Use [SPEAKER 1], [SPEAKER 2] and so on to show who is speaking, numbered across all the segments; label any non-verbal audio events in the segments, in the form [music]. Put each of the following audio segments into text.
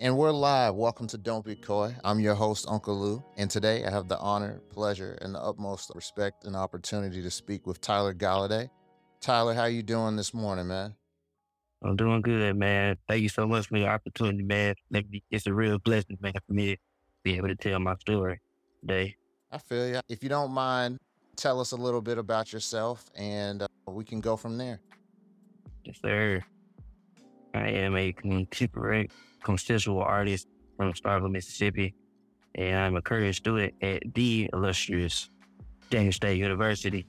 [SPEAKER 1] And we're live. Welcome to Don't Be Koi. I'm your host, Unkle Lew. And today I have the honor, pleasure, and the utmost respect and opportunity to speak with Tyler Goliday. Tyler, how you doing this morning, man?
[SPEAKER 2] I'm doing good, man. Thank you so much for the opportunity, man. It's a real blessing, man, for me to be able to tell my story today.
[SPEAKER 1] I feel you. If you don't mind, tell us a little bit about yourself and uh, we can go from there.
[SPEAKER 2] Yes, sir. I am a contemporary conceptual artist from Starkville, Mississippi, and I'm a current student at the illustrious Jackson State University,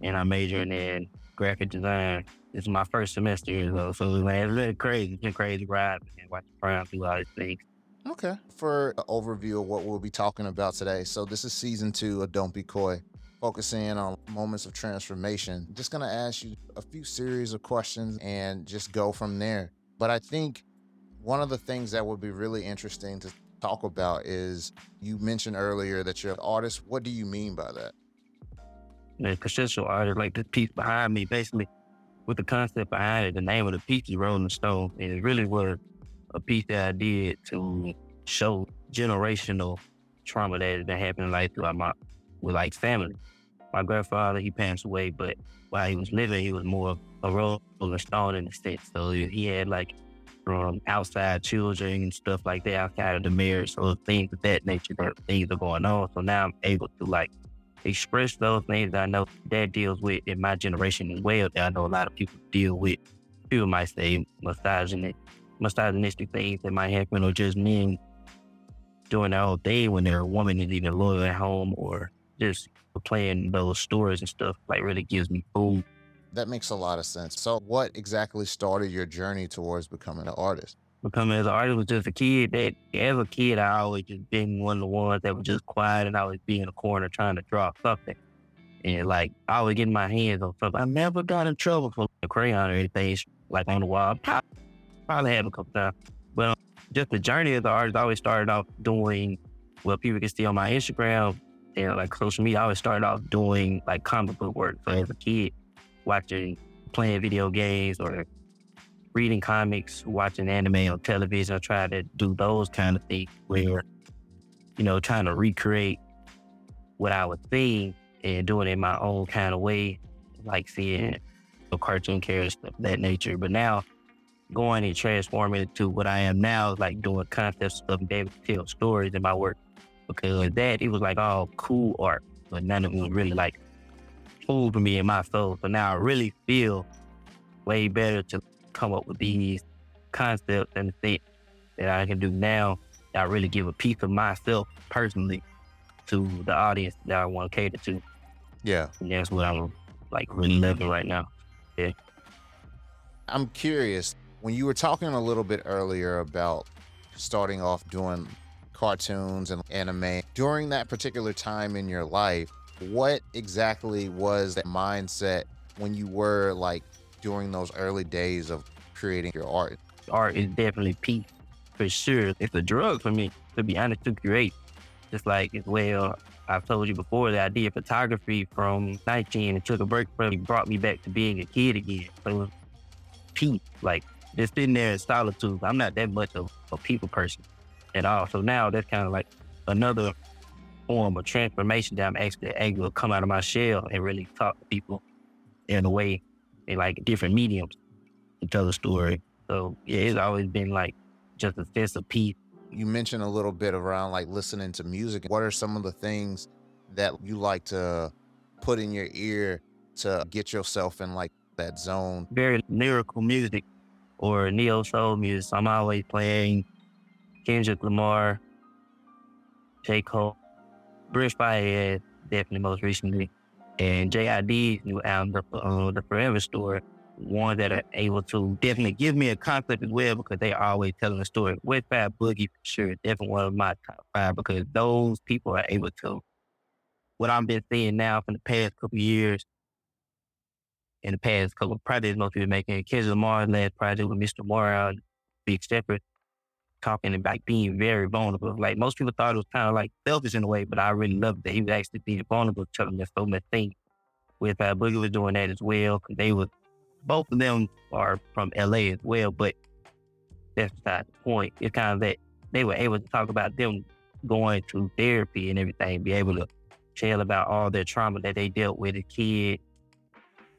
[SPEAKER 2] and I'm majoring in graphic design. This is my first semester though, so man, it's been crazy. It's been crazy ride and watching around through all these things.
[SPEAKER 1] Okay. For an overview of what we'll be talking about today, so this is season two of Don't Be Koi, focusing on moments of transformation. Just gonna ask you a few series of questions and just go from there. But I think one of the things that would be really interesting to talk about is you mentioned earlier that you're an artist. What do you mean by that?
[SPEAKER 2] The conceptual artist, like the piece behind me, basically with the concept behind it, the name of the piece is Rolling Stone. And it really was a piece that I did to show generational trauma that has been happening like throughout my with like family. My grandfather, he passed away, but while he was living, he was more a rolling stone in a sense. So he had like from outside children and stuff like that outside of the marriage. So things of that nature that things are going on. So now I'm able to like express those things that I know that deals with in my generation as well that I know a lot of people deal with. People might say misogynistic, misogynistic things that might happen or just men doing their own thing when their woman is either loyal at home or just playing those stories and stuff like really gives me food
[SPEAKER 1] that makes a lot of sense. So, what exactly started your journey towards becoming an artist?
[SPEAKER 2] Becoming as an artist was just a kid that, as a kid, I always just been one of the ones that was just quiet and I always be in a corner trying to draw something. And like, I was getting my hands on something. I never got in trouble for a crayon or anything, like on the wall. Probably had a couple times. But um, just the journey as an artist, I always started off doing what people can see on my Instagram and like social media. I always started off doing like comic book work. So as a kid, watching, playing video games or reading comics, watching anime on television. I try to do those kind of things where, you know, trying to recreate what I was seeing and doing it in my own kind of way, like seeing a cartoon characters, stuff that nature. But now going and transforming it to what I am now, like doing concepts of to tell stories in my work. Because that, it was like all cool art, but none of it was really like food for me in my soul. So now I really feel way better to come up with these concepts and things that I can do now that I really give a piece of myself personally to the audience that I want to cater to.
[SPEAKER 1] Yeah.
[SPEAKER 2] And that's what I'm like really living right now. Yeah.
[SPEAKER 1] I'm curious, when you were talking a little bit earlier about starting off doing cartoons and anime, during that particular time in your life, what exactly was that mindset when you were like during those early days of creating your art?
[SPEAKER 2] Art is definitely peace for sure. It's a drug for me, to be honest, to create. Just like as well, I've told you before that I did photography from 19 and took a break from it, brought me back to being a kid again. So peace, like just sitting there in solitude. I'm not that much of a people person at all. So now that's kind of like another form of transformation that I'm actually able to come out of my shell and really talk to people in a way in like different mediums to tell the story. So yeah, it's always been like just a sense of peace.
[SPEAKER 1] You mentioned a little bit around like listening to music. What are some of the things that you like to put in your ear to get yourself in like that zone?
[SPEAKER 2] Very lyrical music or neo soul music. I'm always playing Kendrick Lamar, J. Cole, Brent Faiyaz definitely most recently, and JID's new album, the, uh, Forever Story, one that are able to definitely give me a concept as well because they are always telling a story. With Fat Boogie, for sure, definitely one of my top five because those people are able to. What I've been seeing now from the past couple years, in the past couple of projects most people making, Kendrick Lamar's last project with Mr. Morale, Big Stepper, talking like being very vulnerable. Like most people thought it was kind of like selfish in a way, but I really loved that he was actually being vulnerable, to telling us so much things with uh, Boogie was doing that as well. Cause they were both of them are from LA as well, but that's beside the point. It's kind of that they were able to talk about them going through therapy and everything, be able to tell about all their trauma that they dealt with as kid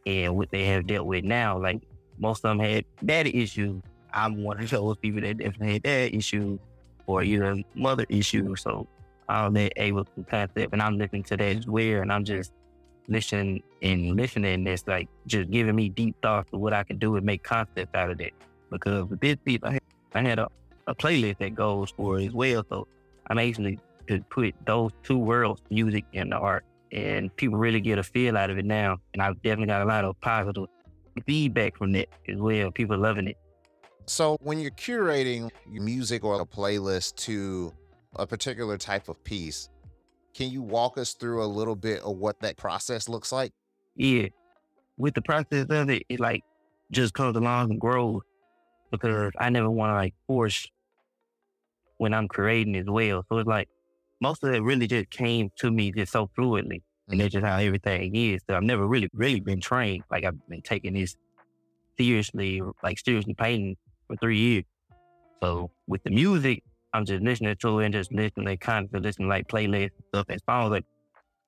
[SPEAKER 2] and what they have dealt with now. Like most of them had daddy issues. I'm one of those people that definitely had dad issues or either mother issues. So I'm not able to concept and I'm listening to that as well. And I'm just listening and listening. That's like just giving me deep thoughts of what I can do and make concepts out of that. Because with this piece, I had, I had a, a playlist that goes for as well. So I'm actually to put those two worlds, music and the art, and people really get a feel out of it now. And I've definitely got a lot of positive feedback from that as well. People loving it.
[SPEAKER 1] So when you're curating your music or a playlist to a particular type of piece, can you walk us through a little bit of what that process looks like?
[SPEAKER 2] Yeah. With the process of it, it like just comes along and grows because I never want to like force when I'm creating as well. So it's like most of it really just came to me just so fluidly. And that's mm-hmm. just how everything is. So I've never really, really been trained. Like I've been taking this seriously, like seriously painting for three years. So with the music, I'm just listening to it and just listening, constantly listening like playlists and stuff and songs. Like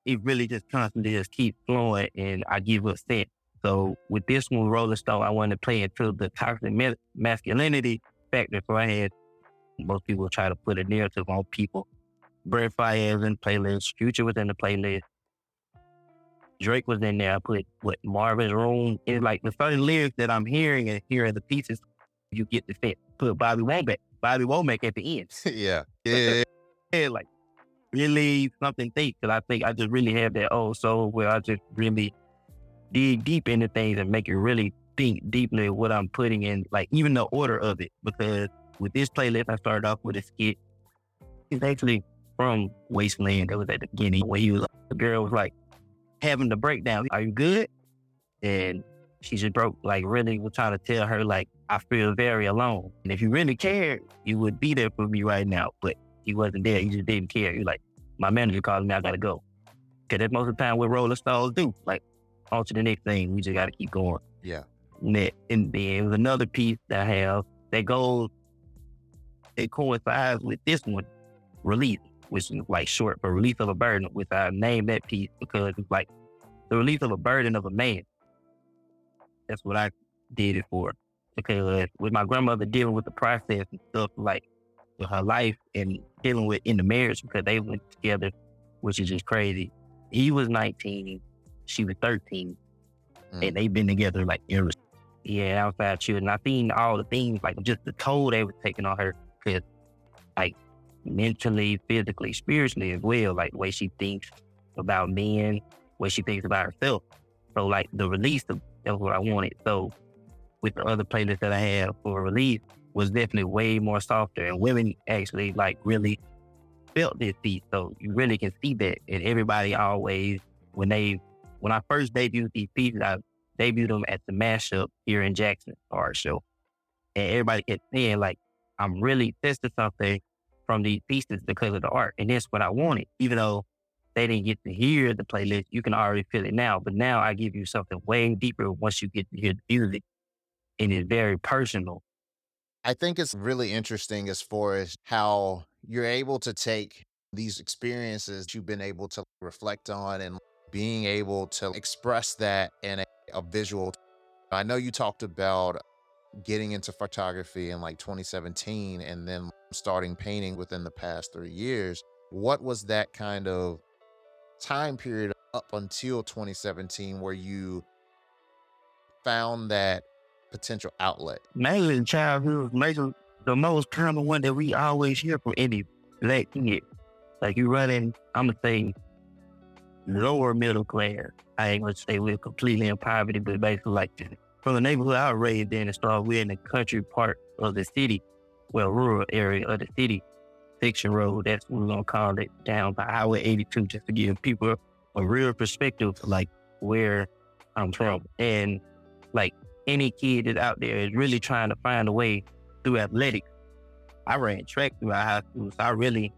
[SPEAKER 2] it really just constantly just keeps flowing and I give a set. So with this one, Rolling Stone, I wanted to play it to the toxic masculinity factor. So I had most people try to put a narrative on people. Brent Faiyaz in the playlist, Future was in the playlist. Drake was in there. I put what Marvin's Room. It's like the certain lyrics that I'm hearing and hearing the pieces, you get the fit. Put Bobby Womack, Bobby Womack at the end. [laughs]
[SPEAKER 1] yeah. Yeah.
[SPEAKER 2] yeah. Like really something deep. Cause I think I just really have that old soul where I just really dig deep into things and make it really think deeply what I'm putting in, like even the order of it. Because with this playlist, I started off with a skit. It's actually from Wasteland. That was at the beginning where he was, the girl was like having the breakdown. Are you good? And she just broke, like really was trying to tell her, like, I feel very alone. And if you really cared, you would be there for me right now. But he wasn't there. He just didn't care. He was like, my manager called me, I gotta go. Cause that's most of the time what Rolling Stones do. Like, on to the next thing. We just gotta keep going.
[SPEAKER 1] Yeah.
[SPEAKER 2] And, that, and then it was another piece that I have that goes, it coincides with this one, release which is like short for release of a burden, which I uh, named that piece because it's like the release of a burden of a man. That's what I did it for. Because with my grandmother dealing with the process and stuff like with her life and dealing with in the marriage because they went together, which is just crazy. He was 19, she was 13, mm. and they've been together like ever. Yeah, outside children. I've seen all the things like just the toll they were taking on her because like mentally, physically, spiritually as well, like the way she thinks about men, way she thinks about herself. So like the release of that's what I wanted. So with the other playlists that I have for release was definitely way more softer and women actually like really felt this piece. So you really can see that. And everybody always when they when I first debuted these pieces, I debuted them at the mashup here in Jackson our show. And everybody kept saying like, I'm really testing something from these pieces because of the art. And that's what I wanted. Even though they didn't get to hear the playlist, you can already feel it now. But now I give you something way deeper once you get to hear the music. And it's very personal.
[SPEAKER 1] I think it's really interesting as far as how you're able to take these experiences you've been able to reflect on and being able to express that in a, a visual. I know you talked about getting into photography in like 2017 and then starting painting within the past three years. What was that kind of time period up until 2017 where you found that potential outlet?
[SPEAKER 2] Mainly in childhood, maybe the most common one that we always hear from any black kid. Like you running, I'm gonna say lower middle class. I ain't gonna say we're completely in poverty, but basically like from the neighborhood I was raised in and started, we're in the country part of the city, well, rural area of the city, Fiction Road. That's what we're gonna call it, down by Highway 82, just to give people a real perspective, like where I'm from. And like any kid that's out there is really trying to find a way through athletics. I ran track throughout high school, so I really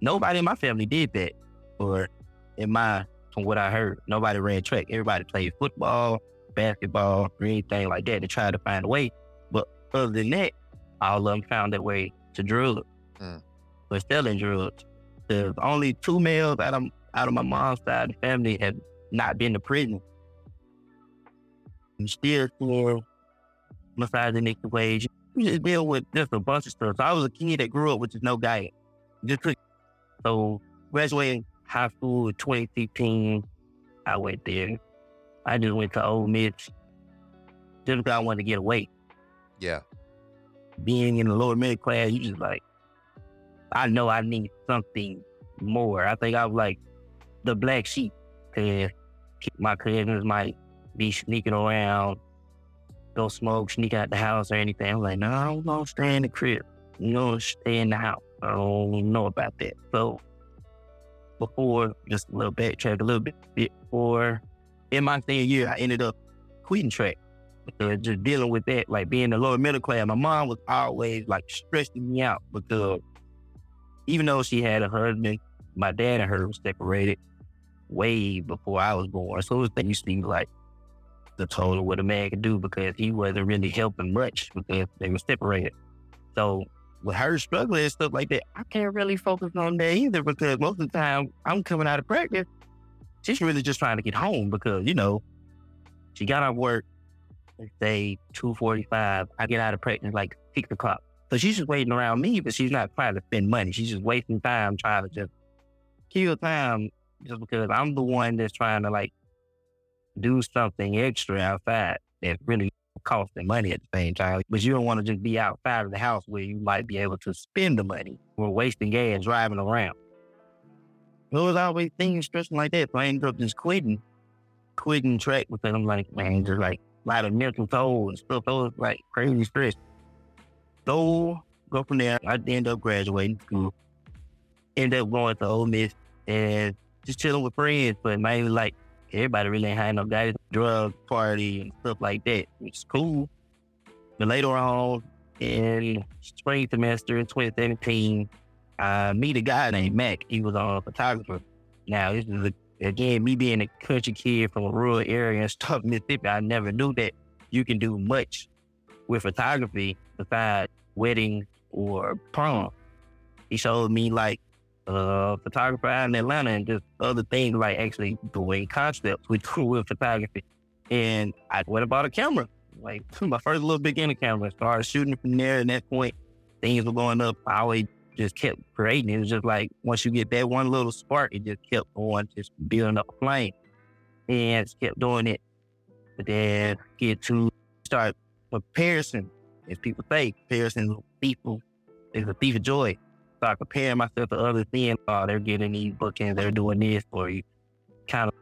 [SPEAKER 2] nobody in my family did that, or in my from what I heard. Nobody ran track. Everybody played football, basketball, or anything like that to try to find a way. But other than that, all of them found their way to drugs. Mm. But selling drugs. There's only two males out of out of my mom's side of the family have not been to prison. Seeing misogynistic ways. You just deal with just a bunch of stuff. So I was a kid that grew up with just no guy. Just so graduating high school in 2015, I went there. I just went to Ole Miss just because I wanted to get away.
[SPEAKER 1] Yeah.
[SPEAKER 2] Being in the lower middle class, you just like, I know I need something more. I think I was like the black sheep because my cousins might be sneaking around, go smoke, sneak out the house or anything. I'm like, no, I'm gonna stay in the crib. You know, stay in the house. I don't know about that. So before, just a little backtrack a little bit before in my senior year, I ended up quitting track because just dealing with that, like being the lower middle class. My mom was always like stressing me out because even though she had a husband, my dad and her were separated way before I was born. So it was to like the total what a man could do because he wasn't really helping much because they were separated. So with her struggling and stuff like that, I can't really focus on that either because most of the time I'm coming out of practice. She's really just trying to get home because, you know, she got off work, let's say 2.45. I get out of practice like 6 o'clock. So she's just waiting around me, but she's not trying to spend money. She's just wasting time trying to just kill time just because I'm the one that's trying to like do something extra outside that really costing money at the same time. But you don't want to just be outside of the house where you might be able to spend the money or wasting gas driving around. There was always things stressing like that. So I ended up just quitting, quitting track because I'm like, man, just like a lot of mental toll and stuff. So it like crazy stress. So go from there. I end up graduating school. Ended up going to Ole Miss and just chilling with friends, but mainly like everybody really ain't had no guys drug party and stuff like that, It's cool. But later on in spring semester in 2017, I meet a guy named Mac. He was a photographer. Now, this is a, again me being a country kid from a rural area in stuff, Mississippi. I never knew that you can do much with photography besides weddings or prom. He showed me like uh, photographer out in Atlanta and just other things like actually doing concepts with, [laughs] with photography. And I went and bought a camera, like [laughs] my first little beginner camera. Started shooting from there. And that point, things were going up. I always just kept creating. It was just like once you get that one little spark, it just kept going, just building up a flame. And just kept doing it. But then get to start comparison, as people say, comparison is a thief, is a thief of joy start comparing myself to others, seeing, oh, they're getting these bookings, they're doing this, or you kind of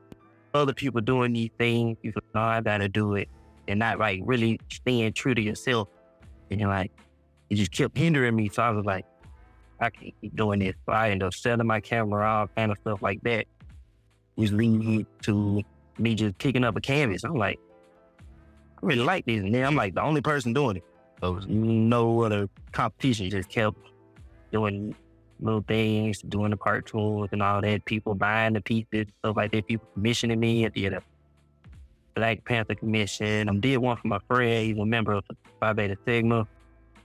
[SPEAKER 2] other people doing these things. You feel, no, I gotta do it. And not like really staying true to yourself. And you're like, it just kept hindering me. So I was like, I can't keep doing this. So I ended up selling my camera, all kind of stuff like that. Which leading to me just picking up a canvas. I'm like, I really like this. And then I'm like the only person doing it. So no other competition. Just kept doing little things, doing the part cartoons and all that. People buying the pieces, stuff like that. People commissioning me. I did Black Panther commission. I did one for my friend. He's a member of Phi Beta Sigma,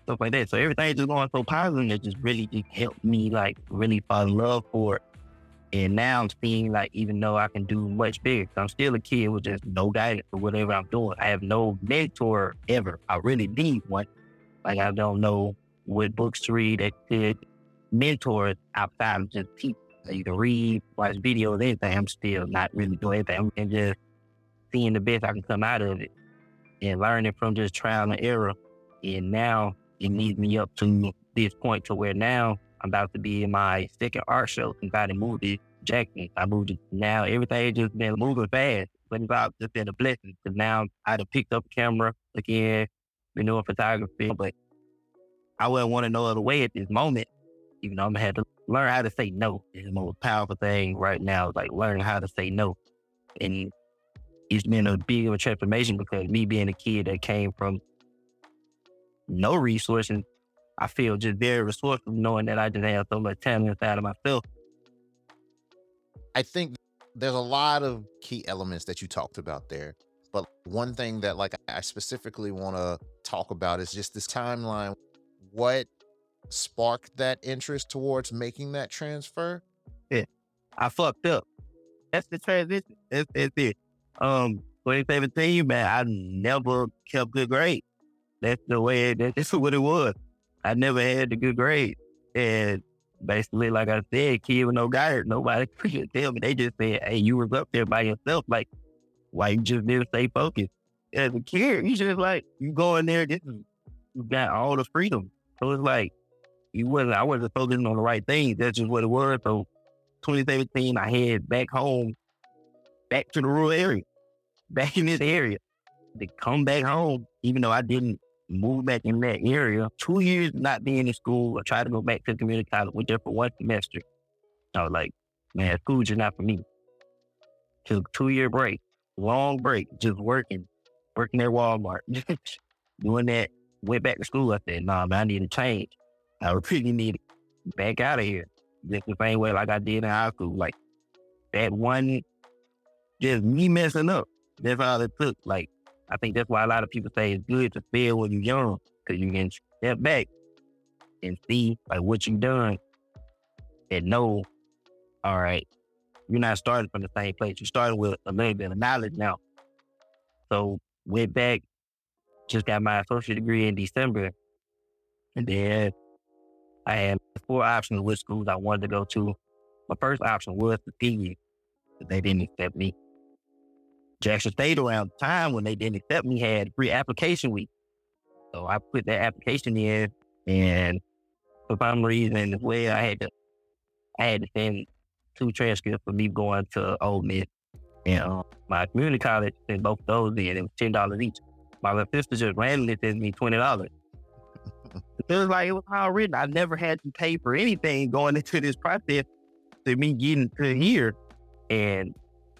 [SPEAKER 2] stuff like that. So everything just going so positive. It just really just helped me like really fall in love for it. And now I'm seeing like even though I can do much bigger, I'm still a kid with just no guidance for whatever I'm doing. I have no mentor ever. I really need one. Like I don't know with books to read that could mentor outside of just. So you can read, watch videos, anything. I'm still not really doing anything. And just seeing the best I can come out of it and learning from just trial and error. And now it leads me up to this point to where now I'm about to be in my second art show since I moved to Jackson. I moved it now. Everything just been moving fast, but it's just been a blessing. Because now I'd have picked up camera again, been doing photography, but I wouldn't want to no other way at this moment. Even though I'm gonna have to learn how to say no. It's the most powerful thing right now, like learning how to say no. And it's been a big of a transformation because me being a kid that came from no resources, I feel just very resourceful knowing that I just have so much talent inside of myself.
[SPEAKER 1] I think there's a lot of key elements that you talked about there. But one thing that like I specifically want to talk about is just this timeline. What sparked that interest towards making that transfer?
[SPEAKER 2] Yeah. I fucked up. That's the transition. That's, that's it. Um, 2017, man, I never kept good grades. That's the way, [laughs] that's what it was. I never had the good grade. And basically, like I said, kid with no guidance, nobody [laughs] could tell me. They just said, hey, you was up there by yourself. Like, why you just didn't stay focused? As a kid, you just like, you go in there, this is, you got all the freedom. So it's like, you wasn't, I wasn't focusing on the right things. That's just what it was. So 2017, I head back home, back to the rural area, [laughs] back in this area. To come back home, even though I didn't move back in that area. Two years not being in school. I tried to go back to community college. Went there for one semester. I was like, man, school just not for me. Took two year break, long break, just working, working at Walmart, [laughs] doing that. Went back to school. I said, nah, man, I need to change. I really need to back out of here. Just the same way like I did in high school. Like that one, just me messing up. That's all it took. Like I think that's why a lot of people say it's good to fail when you're young, because you can step back and see like what you've done and know, all right, you're not starting from the same place. You're starting with a little bit of knowledge now. So went back, just got my associate degree in December. And then I had four options of which schools I wanted to go to. My first option was the PU, but they didn't accept me. Jackson State around the time when they didn't accept me had free application week. So I put that application in and for some reason as well I had to I had to send two transcripts for me going to Ole Miss. And um, my community college sent both those in. It was ten dollars each. My little sister just randomly sent me twenty dollars. [laughs] it was like it was all written. I never had to pay for anything going into this process to me getting to here. And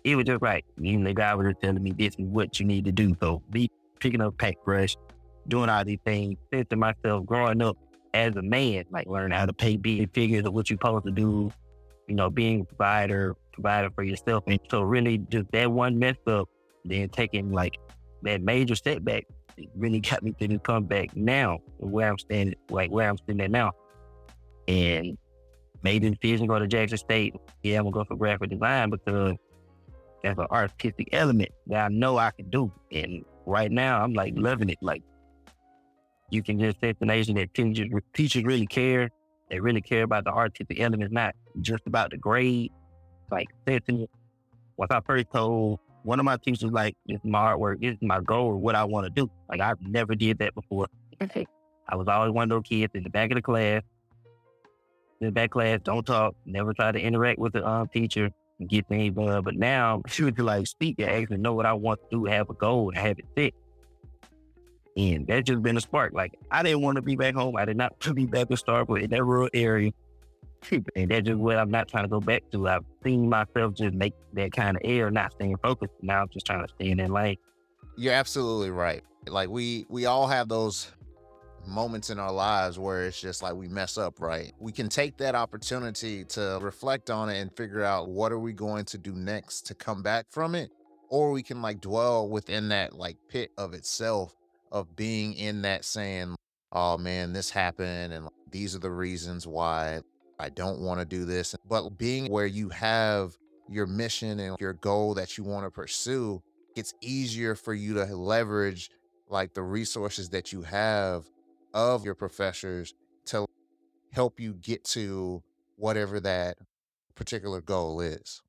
[SPEAKER 2] it was just like, even the guy was just telling me this is what you need to do. So be picking up paintbrush, doing all these things, to myself, growing up as a man, like learning how to pay big figures of what you're supposed to do, you know, being a provider, provider for yourself. And so really just that one mess up, then taking like that major setback, it really got me to the comeback now, where I'm standing, like where I'm standing at now. And made the decision to go to Jackson State. Yeah, I'm gonna go for graphic design because as an artistic element that I know I can do. And right now, I'm like loving it. Like you can just set the nation that teachers, teachers really care. They really care about the artistic elements, not just about the grade. Like Once I first told one of my teachers, like, this is my artwork, this is my goal, or what I want to do. Like I've never did that before. I was always one of those kids in the back of the class. In the back class, don't talk, never try to interact with the um, teacher get things done. But now [laughs] she would like speak and actually know what I want to do, have a goal, and have it fit. And that's just been a spark. Like I didn't want to be back home. I did not [laughs] want to be back with Starkville in that rural area. And that's just what I'm not trying to go back to. I've seen myself just make that kind of error, not staying focused. Now I'm just trying to stay in that lane.
[SPEAKER 1] You're absolutely right. Like we we all have those moments in our lives where it's just like we mess up, right? We can take that opportunity to reflect on it and figure out what are we going to do next to come back from it. Or we can like dwell within that like pit of itself of being in that saying, oh man, this happened and these are the reasons why I don't want to do this. But being where you have your mission and your goal that you want to pursue, it's easier for you to leverage like the resources that you have of your professors to help you get to whatever that particular goal is.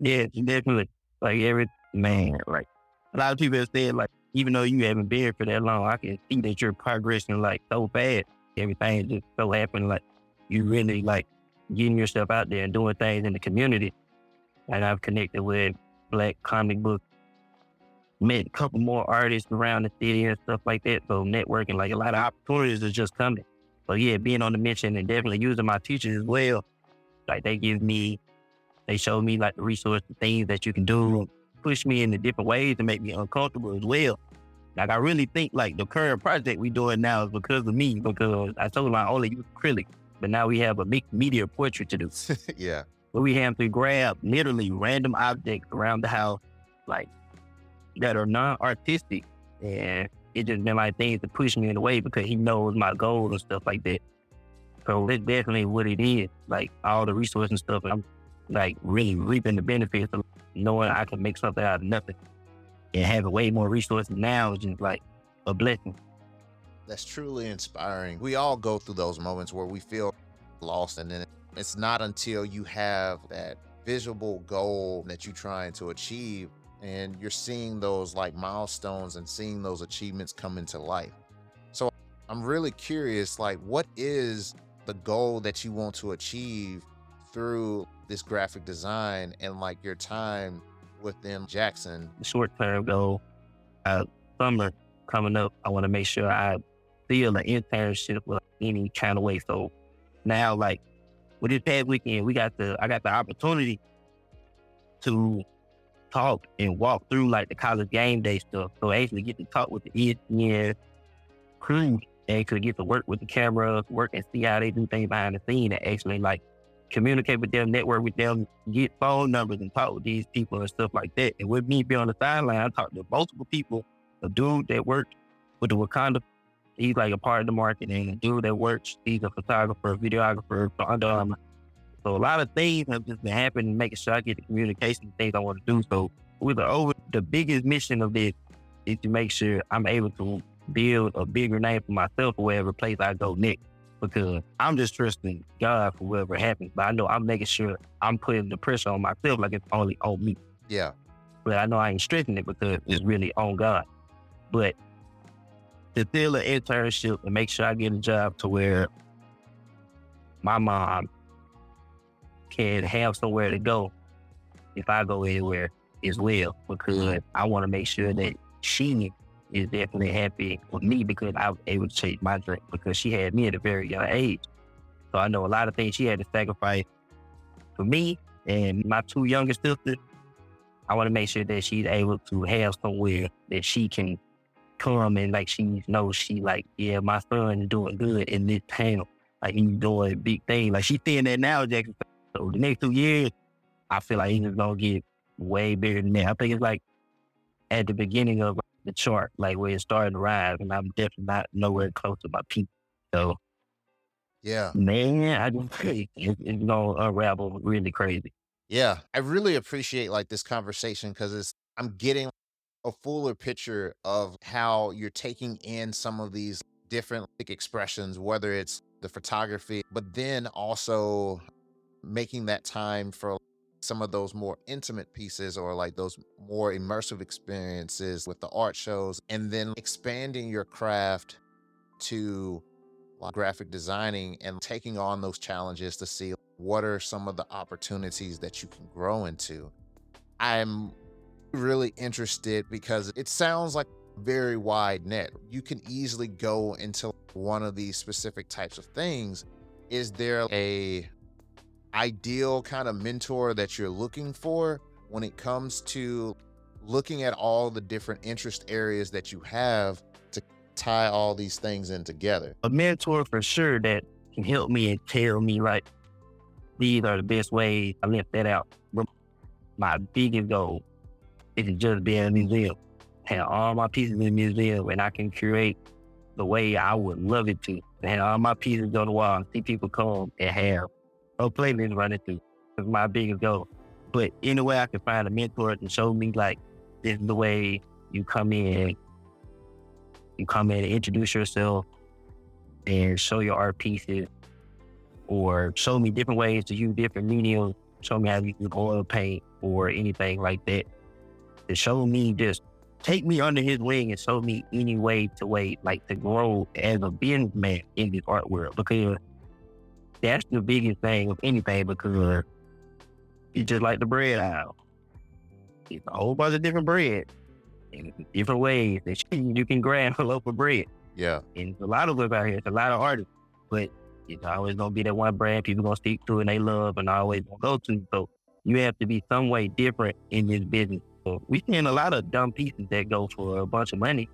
[SPEAKER 2] Yeah, definitely. Like every man, like a lot of people have said, like even though you haven't been here for that long, I can see that you're progressing like so fast. Everything just so happening, like you really like getting yourself out there and doing things in the community. And I've connected with black comic book met a couple more artists around the city and stuff like that. So networking, like a lot of opportunities are just coming. So yeah, being on the mission and definitely using my teachers as well. Like they give me, they show me like the resources, things that you can do, push me in the different ways to make me uncomfortable as well. Like I really think like the current project we doing now is because of me, because I told them I only use acrylic, but now we have a media portrait to do. [laughs]
[SPEAKER 1] yeah.
[SPEAKER 2] where we have to grab literally random objects around the house, like that are non-artistic, and it just been like things to push me in the way because he knows my goals and stuff like that. So that's definitely what it is. Like all the resources and stuff, I'm like really reaping the benefits of knowing I can make something out of nothing and having way more resources now is just like a blessing.
[SPEAKER 1] That's truly inspiring. We all go through those moments where we feel lost, and then it's not until you have that visible goal that you're trying to achieve and you're seeing those like milestones and seeing those achievements come into life. So I'm really curious like what is the goal that you want to achieve through this graphic design and like your time within Jackson?
[SPEAKER 2] Short term goal, uh, summer coming up, I want to make sure I feel an internship with any kind of way. So now, like with this past weekend, we got the I got the opportunity to talk and walk through like the college game day stuff. So I actually get to talk with the ESPN crew and could get to work with the cameras, work and see how they do things behind the scene and actually like communicate with them, network with them, get phone numbers and talk with these people and stuff like that. And with me being on the sideline, I talked to multiple people. A dude that worked with the Wakanda, he's like a part of the marketing. A dude that works, he's a photographer, videographer for Under Armour. So a lot of things have just been happening, making sure I get the communication things I want to do. So with the over the biggest mission of this is to make sure I'm able to build a bigger name for myself wherever place I go next. Because I'm just trusting God for whatever happens. But I know I'm making sure I'm putting the pressure on myself like it's only on me.
[SPEAKER 1] Yeah.
[SPEAKER 2] But I know I ain't stressing it because it's really on God. But to fill an internship and make sure I get a job to where my mom can have somewhere to go if I go anywhere as well, because I want to make sure that she is definitely happy with me because I was able to chase my dream because she had me at a very young age. So I know a lot of things she had to sacrifice for me and my two youngest sisters. I want to make sure that she's able to have somewhere that she can come and like she knows she like, yeah, my son is doing good in this town. Like he's doing a big things. Like she's seeing that now, Jackson. So the next two years, I feel like he's gonna get way bigger than that. I think it's like at the beginning of the chart, like where it started to rise, and I'm definitely not nowhere close to my peak. So,
[SPEAKER 1] yeah,
[SPEAKER 2] man, I just [laughs] it's, it's gonna unravel really crazy.
[SPEAKER 1] Yeah, I really appreciate like this conversation because it's I'm getting a fuller picture of how you're taking in some of these different expressions, whether it's the photography, but then also making that time for some of those more intimate pieces or like those more immersive experiences with the art shows and then expanding your craft to graphic designing and taking on those challenges to see what are some of the opportunities that you can grow into. I'm really interested because it sounds like very wide net. You can easily go into one of these specific types of things. Is there a ideal kind of mentor that you're looking for when it comes to looking at all the different interest areas that you have to tie all these things in together?
[SPEAKER 2] A mentor for sure that can help me and tell me like these are the best ways I left that out. My biggest goal is to just be a museum. Have all my pieces in the museum and I can create the way I would love it to. And all my pieces on the wall and see people come and have a playlist running through. It's my biggest goal. But any way I can find a mentor and show me like this is the way you come in, you come in and introduce yourself and show your art pieces or show me different ways to use different mediums, show me how you use oil paint or anything like that. To show me just take me under his wing and show me any way to wait, like to grow as a businessman in this art world because that's the biggest thing of anything because it's just like the bread aisle. It's a whole bunch of different bread in different ways that [laughs] you can grab a loaf of bread.
[SPEAKER 1] Yeah.
[SPEAKER 2] And a lot of us out here, it's a lot of artists, but it's always gonna be that one brand people gonna stick to and they love and always gonna go to. So you have to be some way different in this business. We seeing a lot of dumb pieces that go for a bunch of money.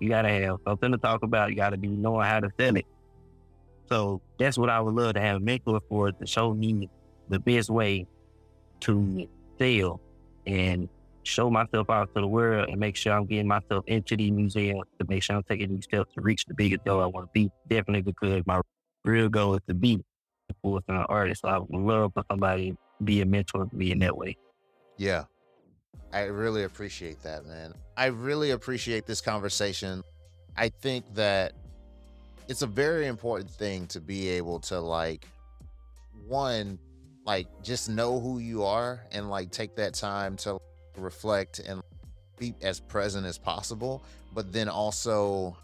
[SPEAKER 2] You gotta have something to talk about. You gotta be knowing how to sell it. So that's what I would love to have a mentor for to show me the best way to sell and show myself out to the world and make sure I'm getting myself into these museums to make sure I'm taking these steps to reach the biggest goal I want to be. Definitely because my real goal is to be a full time artist. So I would love for somebody to be a mentor to me in that way.
[SPEAKER 1] Yeah. I really appreciate that, man. I really appreciate this conversation. I think that it's a very important thing to be able to like one like just know who you are and like take that time to reflect and be as present as possible but then also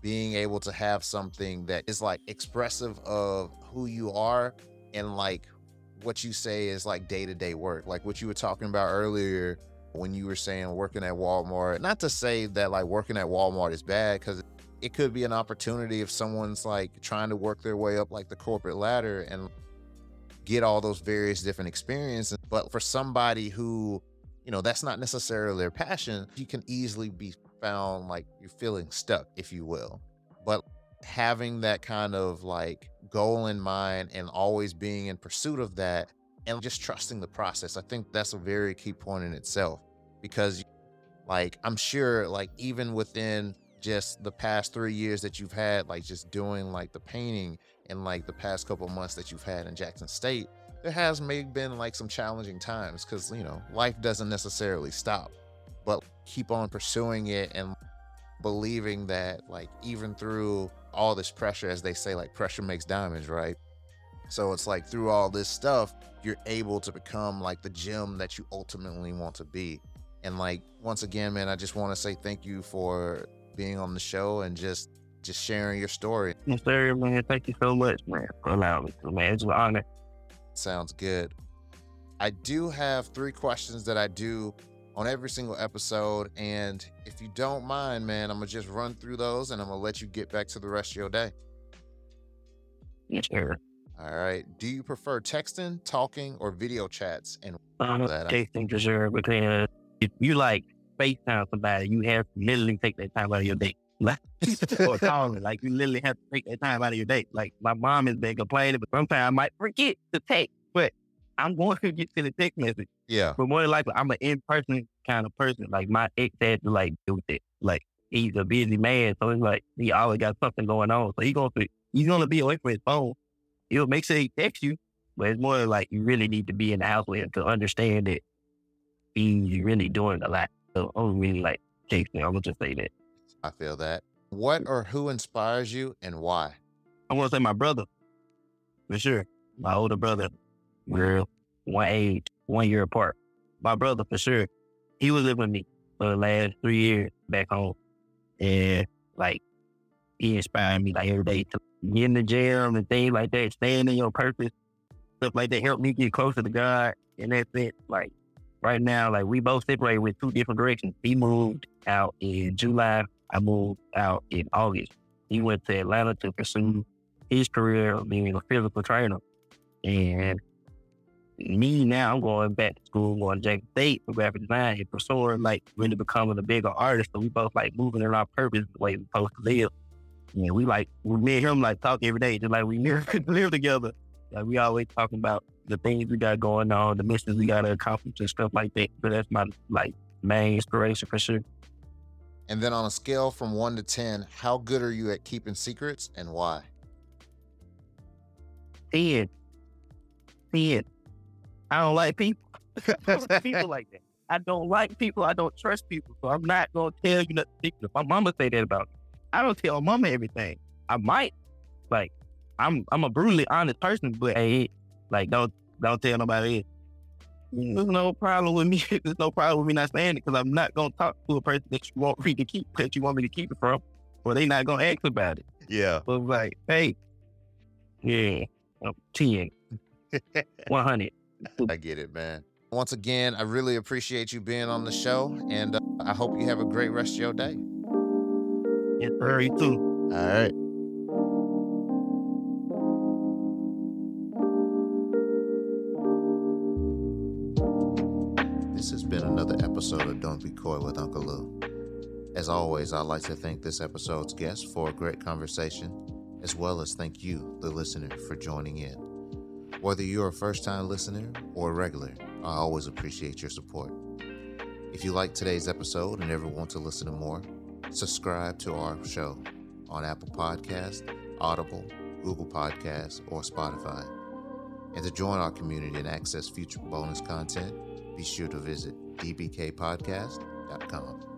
[SPEAKER 1] being able to have something that is like expressive of who you are and like what you say is like day-to-day work like what you were talking about earlier when you were saying working at Walmart not to say that like working at Walmart is bad cuz it could be an opportunity if someone's like trying to work their way up like the corporate ladder and get all those various different experiences. But for somebody who, you know, that's not necessarily their passion, you can easily be found like you're feeling stuck, if you will. But having that kind of like goal in mind and always being in pursuit of that and just trusting the process, I think that's a very key point in itself because like I'm sure like even within just the past three years that you've had, like just doing like the painting and like the past couple months that you've had in Jackson State, there has maybe been like some challenging times because, you know, life doesn't necessarily stop, but keep on pursuing it and believing that, like, even through all this pressure, as they say, like, pressure makes diamonds, right? So it's like through all this stuff, you're able to become like the gem that you ultimately want to be. And like once again, man, I just want to say thank you for being on the show and just just sharing your story.
[SPEAKER 2] Yes, sir, man. Thank you so much, man, for allowing me to, man. It's an honor.
[SPEAKER 1] Sounds good. I do have three questions that I do on every single episode. And if you don't mind, man, I'm going to just run through those and I'm going to let you get back to the rest of your day.
[SPEAKER 2] Yes, sir.
[SPEAKER 1] All right. Do you prefer texting, talking, or video chats? And
[SPEAKER 2] um, texting for sure because if you like FaceTime somebody, you have to literally take that time out of your day. [laughs] Like, or calling, like you literally have to take that time out of your day. Like my mom has been complaining, but sometimes I might forget to text, but I'm going to get to the text message.
[SPEAKER 1] Yeah.
[SPEAKER 2] But more than likely, I'm an in-person kind of person. Like my ex had to like do it. Like he's a busy man, so it's like he always got something going on. So he going to he's gonna be away from his phone. He'll make sure he texts you, but it's more like you really need to be in the house with him to understand that he's really doing a lot. So I don't really like texting. I'm gonna just say that.
[SPEAKER 1] I feel that. What or who inspires you and why?
[SPEAKER 2] I want to say my brother, for sure. My older brother. We're one age, one year apart. My brother, for sure. He was living with me for the last three years back home. And like, he inspired me like every day to get in the gym and things like that, staying in your purpose, stuff like that, helped me get closer to God. And that's it. Like, right now, like, we both separated with two different directions. He moved out in July I moved out in August. He went to Atlanta to pursue his career of being a physical trainer. And me now, I'm going back to school, going to Jackson State for graphic design and pursuing like really becoming a bigger artist. So we both like moving in our purpose the way we supposed to live. And we like, we me and him like talk every day, just like we [laughs] live, live together. Like we always talking about the things we got going on, the missions we got to accomplish and stuff like that. But that's my like main inspiration for sure.
[SPEAKER 1] And then on a scale from one to 10, how good are you at keeping secrets and why?
[SPEAKER 2] 10. 10. I don't like people. [laughs] people like that. I don't like people. I don't trust people. So I'm not going to tell you nothing secret. My mama say that about me. I don't tell mama everything. I might. Like, I'm I'm a brutally honest person, but hey, like don't don't tell nobody mm. there's no problem with me. [laughs] There's no problem with me not saying it because I'm not gonna talk to a person that you want me to keep that you want me to keep it from, or they not gonna ask about it.
[SPEAKER 1] Yeah.
[SPEAKER 2] But like, hey, yeah, I'm 10, [laughs] 100.
[SPEAKER 1] I get it, man. Once again, I really appreciate you being on the show, and uh, I hope you have a great rest of your day.
[SPEAKER 2] Yes, sir. You too.
[SPEAKER 1] All right. This has been another episode of Don't Be Koi with Unkle Lew. As always, I'd like to thank this episode's guest for a great conversation, as well as thank you, the listener, for joining in. Whether you're a first time listener or a regular, I always appreciate your support. If you like today's episode and ever want to listen to more, subscribe to our show on Apple Podcast, Audible, Google Podcasts, or Spotify. And to join our community and access future bonus content, be sure to visit dbkpodcast.com.